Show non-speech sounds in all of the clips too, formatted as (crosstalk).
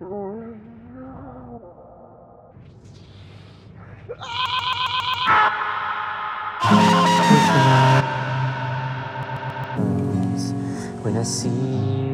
When I see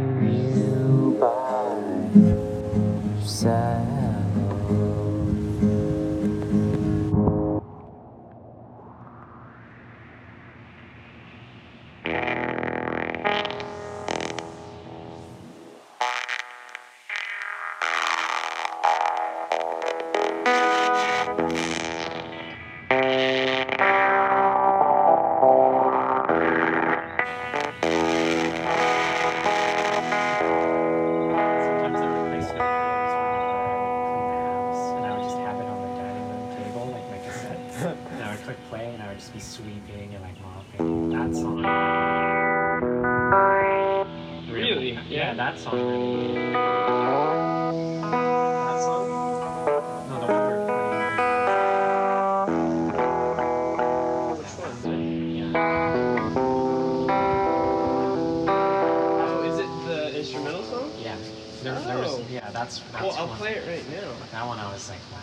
There, there was, Oh. yeah, that's, that's Well, I'll one. play it right now. That one I was like, wow.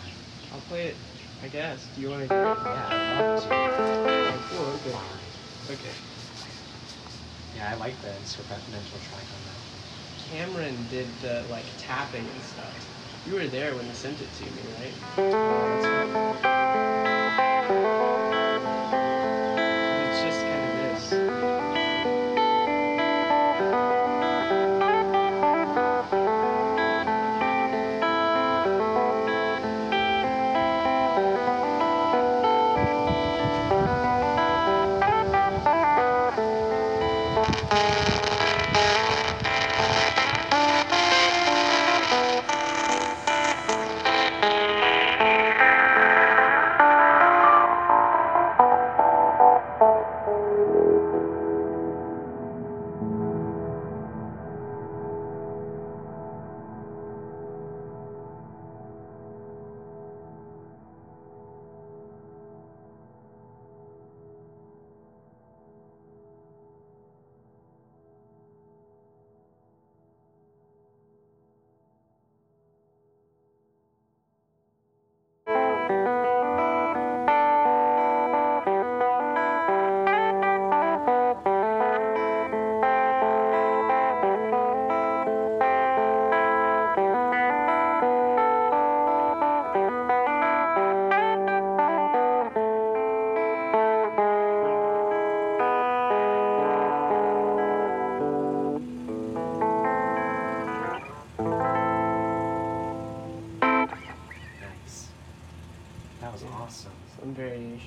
I'll play it, I guess. Do you want to hear it? Yeah, I'd love to. Oh, cool. Okay. Fine. Okay. Yeah, I like the instrumental track on that. Cameron did the like tapping and stuff. You were there when he sent it to me, right? Oh, that's right.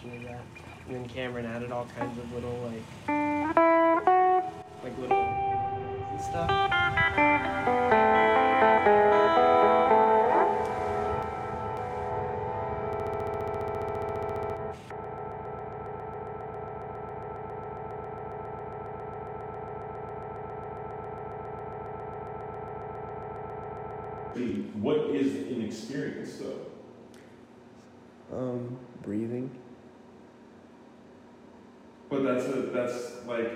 Variation of that. And then Cameron added all kinds of little like, like little and stuff. What is an experience though? Um, breathing. But that's a, that's like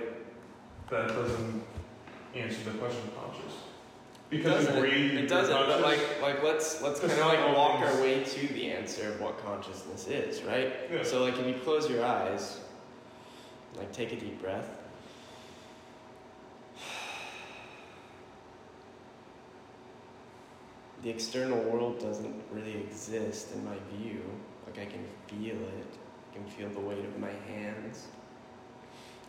that doesn't answer the question conscious. Because doesn't, it doesn't. But like, like let's let's kind of like walk our way to the answer of what consciousness is, right? Yeah. So like, if you close your eyes, like take a deep breath. The external world doesn't really exist in my view. Like I can feel it. I can feel the weight of my hands.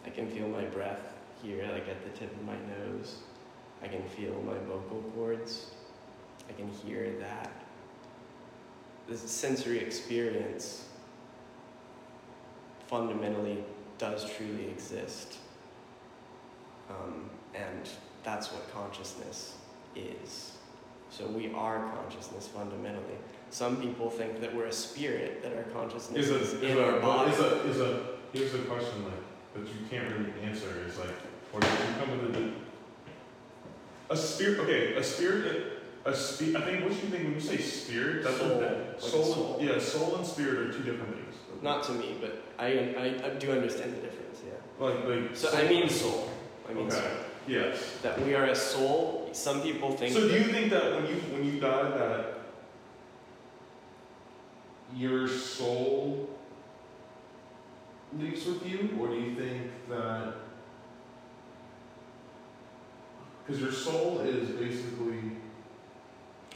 I can feel my breath here, like at the tip of my nose. I can feel my vocal cords. I can hear that. This sensory experience fundamentally does truly exist. Um, and that's what consciousness is. So we are consciousness fundamentally. Some people think that we're a spirit, that our consciousness is a, is, is in a, our body. is a, is a, here's a question like, that you can't really answer is like, or did you come with the, a spirit, okay, a spirit, a spe- I think, what do you think when you say spirit, that's Soul, what like that, a soul, soul. yeah, soul and spirit are two different things. Not to me, but I, I, I do understand the difference, yeah. Like, like. So soul- I mean soul. I mean Okay. soul. Yes. That we are a soul some people think. So do you think that when you when you die that your soul leaves with you, or do you think that because your soul is basically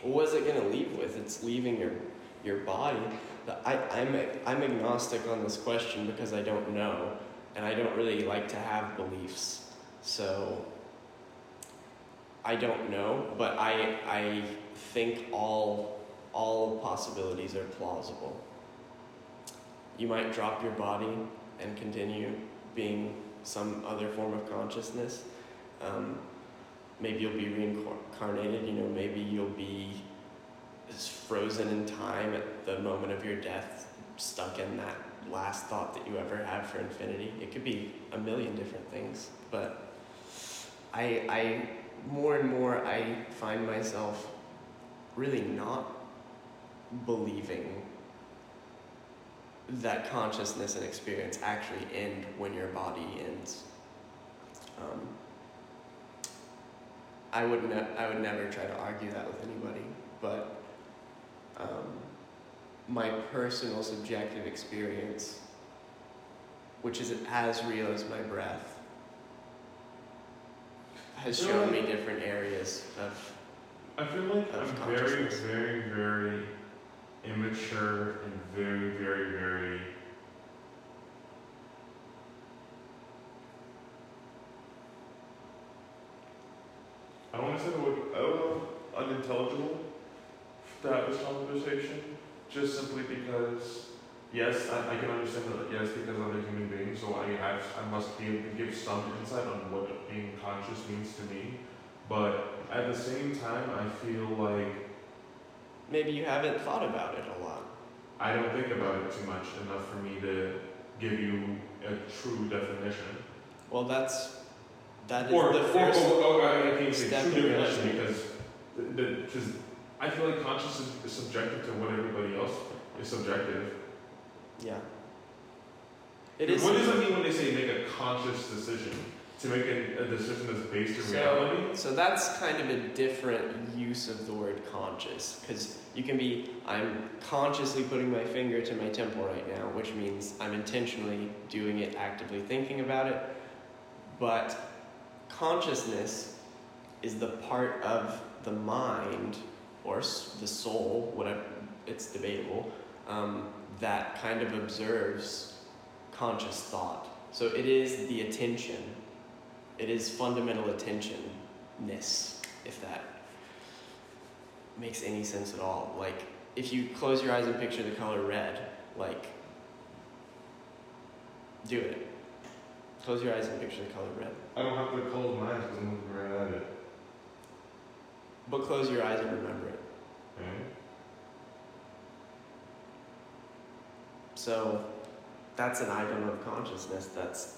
What is it going to leave with? It's leaving your your body. I, I'm I'm agnostic on this question because I don't know, and I don't really like to have beliefs. So I don't know, but I I think all all possibilities are plausible. You might drop your body and continue being some other form of consciousness. Um, maybe you'll be reincarnated. You know, maybe you'll be frozen in time at the moment of your death, stuck in that last thought that you ever have for infinity. It could be a million different things, but I, I more and more I find myself really not believing that consciousness and experience actually end when your body ends. Um, I would ne- I would never try to argue that with anybody, but um, my personal subjective experience, which is as real as my breath, has shown me different areas of. I feel like Of I'm very, very, very immature and very, very, very. I don't want to say the word, I don't know, unintelligible to have this conversation, just simply because, yes, I, I can understand that, yes, because I'm a human being, so I have, I must be able to give some insight on what being conscious means to me. But at the same time, I feel like Maybe you haven't thought about it a lot. I don't think about it too much enough for me to give you a true definition. Well, that's that is Or, the or, first. or, or I can't say true in definition because because I feel like consciousness is subjective to what everybody else is subjective. Yeah. It is. What does it mean when they say make a conscious decision? To make a, a decision that's based in So, reality? so that's kind of a different use of the word conscious, because you can be, I'm consciously putting my finger to my temple right now, which means I'm intentionally doing it, actively thinking about it. But consciousness is the part of the mind, or the soul, whatever, it's debatable, um, that kind of observes conscious thought. So it is the attention it is fundamental attentionness, if that makes any sense at all. Like, if you close your eyes and picture the color red, like, do it. Close your eyes and picture the color red. I don't have to close my eyes because I'm looking right at it. But close your eyes and remember it. Okay? So, that's an item of consciousness that's.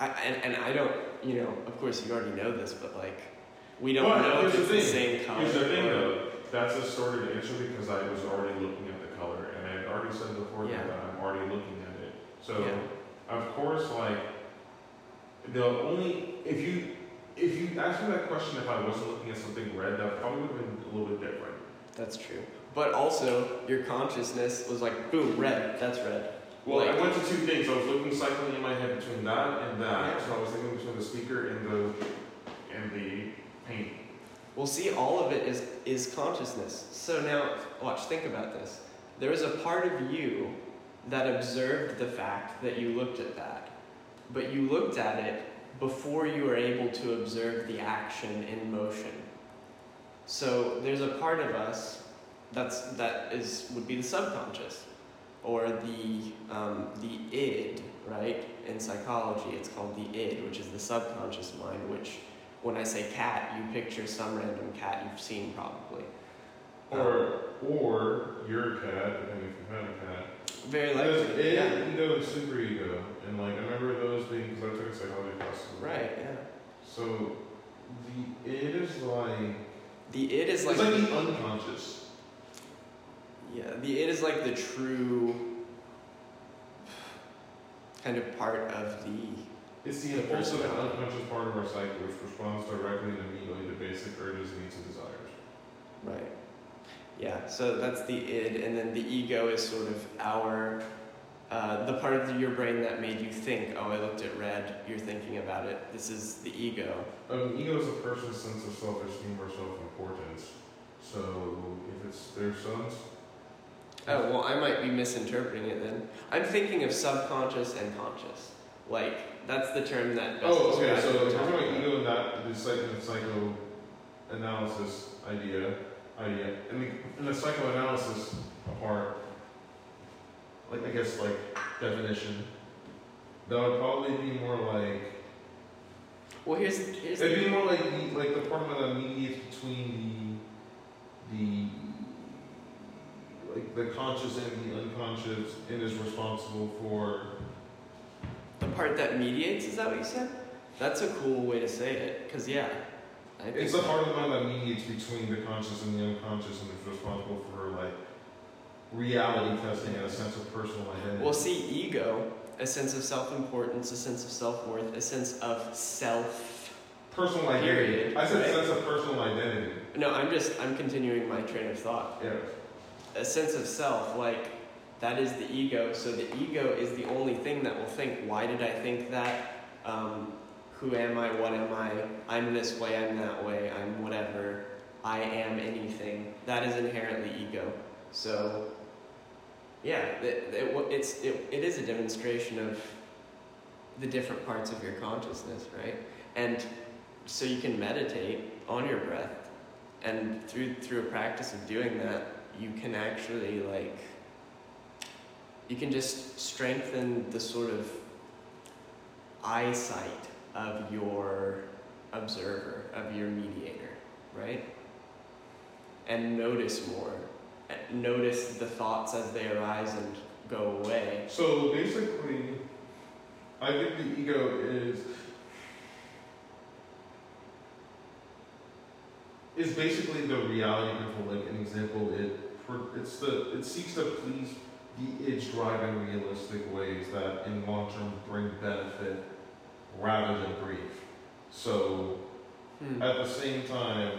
I, and, and I don't, you know, of course you already know this, but like, we don't But know if it's the the same color. Here's the thing though, that's a sordid answer because I was already looking at the color and I had already said before Yeah. that I'm already looking at it. So Yeah. of course like the only if you if you asked me that question if I wasn't looking at something red, that probably would have been a little bit different. That's true. But also, your consciousness was like, boom, red. That's red. Well, I went to two things. I was looking cycling in my head between that and that. So I was thinking between the speaker and the and the paint. Well, see, all of it is is consciousness. So now, watch. Think about this. There is a part of you that observed the fact that you looked at that, but you looked at it before you were able to observe the action in motion. So there's a part of us that's that is would be the subconscious, or the um, the id, right? In psychology, it's called the id, which is the subconscious mind. Which, when I say cat, you picture some random cat you've seen probably. Or or your cat, depending if you have a cat. Very likely. id, Yeah. ego, and super ego, and like I remember those being because I took a psychology class. Right. Yeah. So the id is like The id is like, it's like the unconscious. Yeah. The id is like the true kind of part of the It's the impulsive and unconscious part of our psyche which responds directly and immediately to basic urges, needs, and desires. Right. Yeah, so that's the id, and then the ego is sort of our, uh, the part of your brain that made you think, oh, I looked at red, you're thinking about it. This is the ego. Um, ego is a person's sense of self-esteem or self-importance. So if it's their sons, Oh, well, I might be misinterpreting it then. I'm thinking of subconscious and conscious. Like, that's the term that oh, best oh, okay. describes So what we're if we're talking talking about. ego and that the psycho, psychoanalysis idea, idea, and the, and the psychoanalysis part, like I guess like definition, that would probably be more like Well, here's, here's It'd be more like the, like the part that mediates between the the the conscious and the unconscious and is responsible for the part that mediates, is that what you said? That's a cool way to say it, because, yeah. I think it's the part of the mind that mediates between the conscious and the unconscious and is responsible for like reality testing and a sense of personal identity. Well, see, ego, a sense of self importance, a sense of self worth, a sense of self. personal identity. period, I said right? sense of personal identity. No, I'm just, I'm continuing my train of thought. Yeah. A sense of self, like, that is the ego. So the ego is the only thing that will think, why did I think that? Um, who am I? What am I? I'm this way, I'm that way, I'm whatever. I am anything. That is inherently ego. So, yeah, it, it, it's, it, it is a demonstration of the different parts of your consciousness, right? And so you can meditate on your breath, and through through a practice of doing that, you can actually like you can just strengthen the sort of eyesight of your observer, of your mediator, right? And notice more. Notice the thoughts as they arise and go away. So basically, I think the ego is is basically the reality control. Like an example, it it's the it seeks to please the drive in realistic ways that in long term bring benefit rather than grief. So Hmm. at the same time,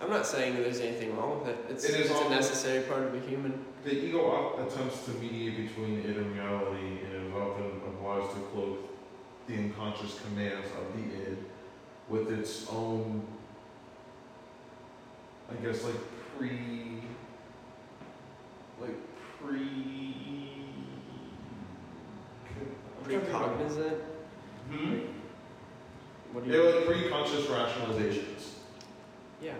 I'm not saying that there's anything wrong with it. It's, It is it's a necessary part of a human. the ego attempts to mediate between it and reality, and is often obliged to cloak the unconscious commands of the id with its own, I guess, like pre, like pre, Precognizant? Hmm? What do They're you like pre-conscious rationalizations. Yeah.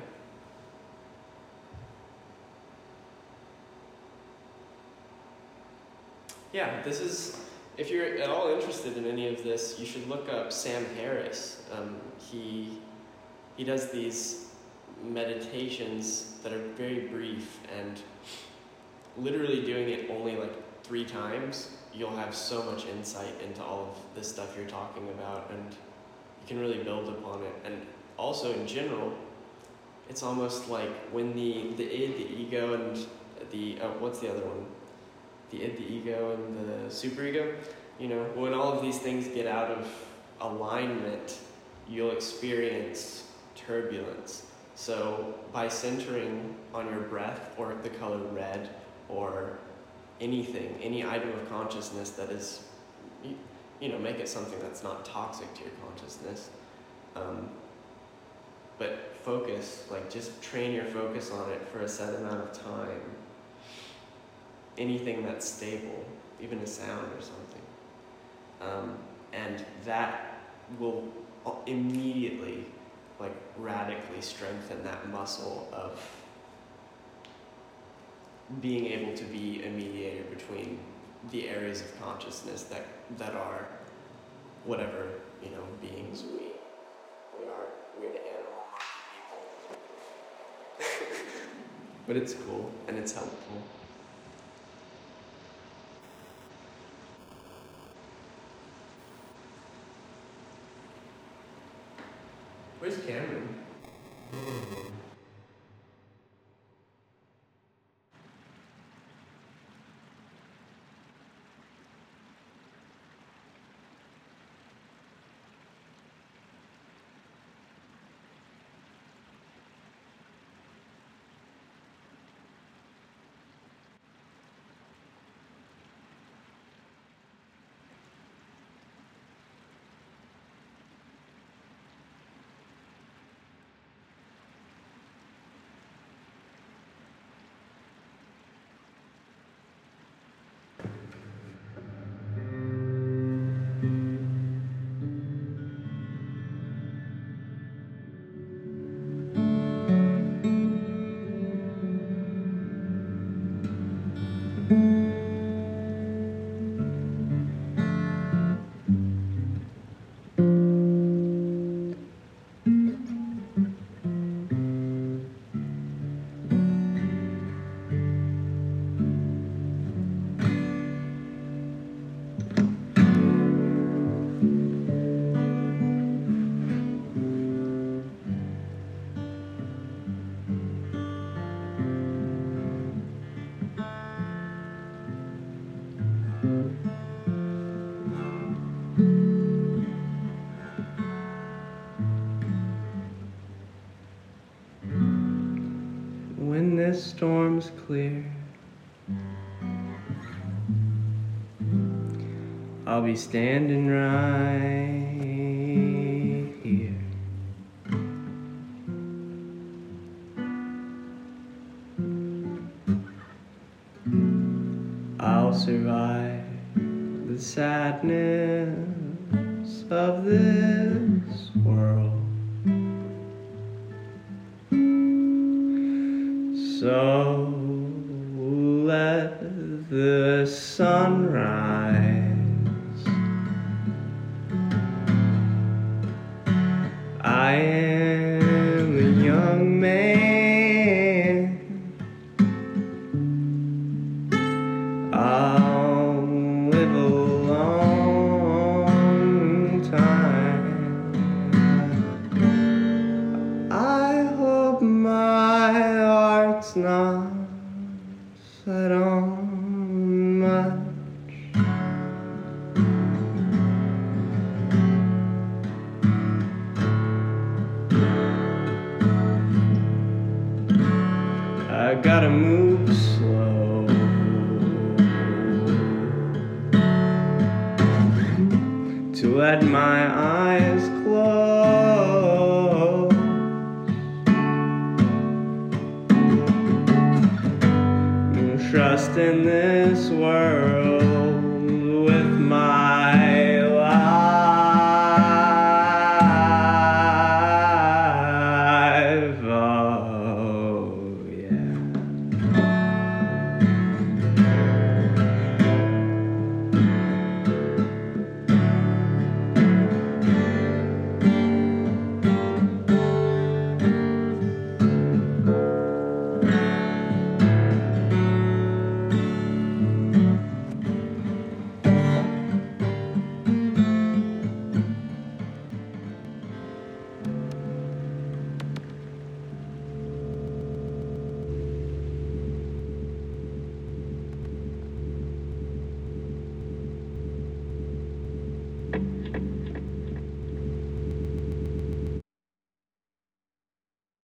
Yeah, this is. If you're at all interested in any of this, you should look up Sam Harris. Um, he he does these meditations that are very brief and literally doing it only like three times, you'll have so much insight into all of this stuff you're talking about, and you can really build upon it. And also in general, it's almost like when the the id, the ego, and the uh, what's the other one? The id, the ego, and the superego. You know, when all of these things get out of alignment, you'll experience turbulence. So by centering on your breath or the color red or anything, any item of consciousness that is, you, know, make it something that's not toxic to your consciousness. Um, but focus, like just train your focus on it for a set amount of time. Anything that's stable, even a sound or something. Um, and that will immediately, like, radically strengthen that muscle of being able to be a mediator between the areas of consciousness that, that are whatever, you know, beings we, we are. Weird animal monkey people. (laughs) but it's cool and it's helpful. Where's Cameron? storms clear. I'll be standing right here. I'll survive the sadness of this world.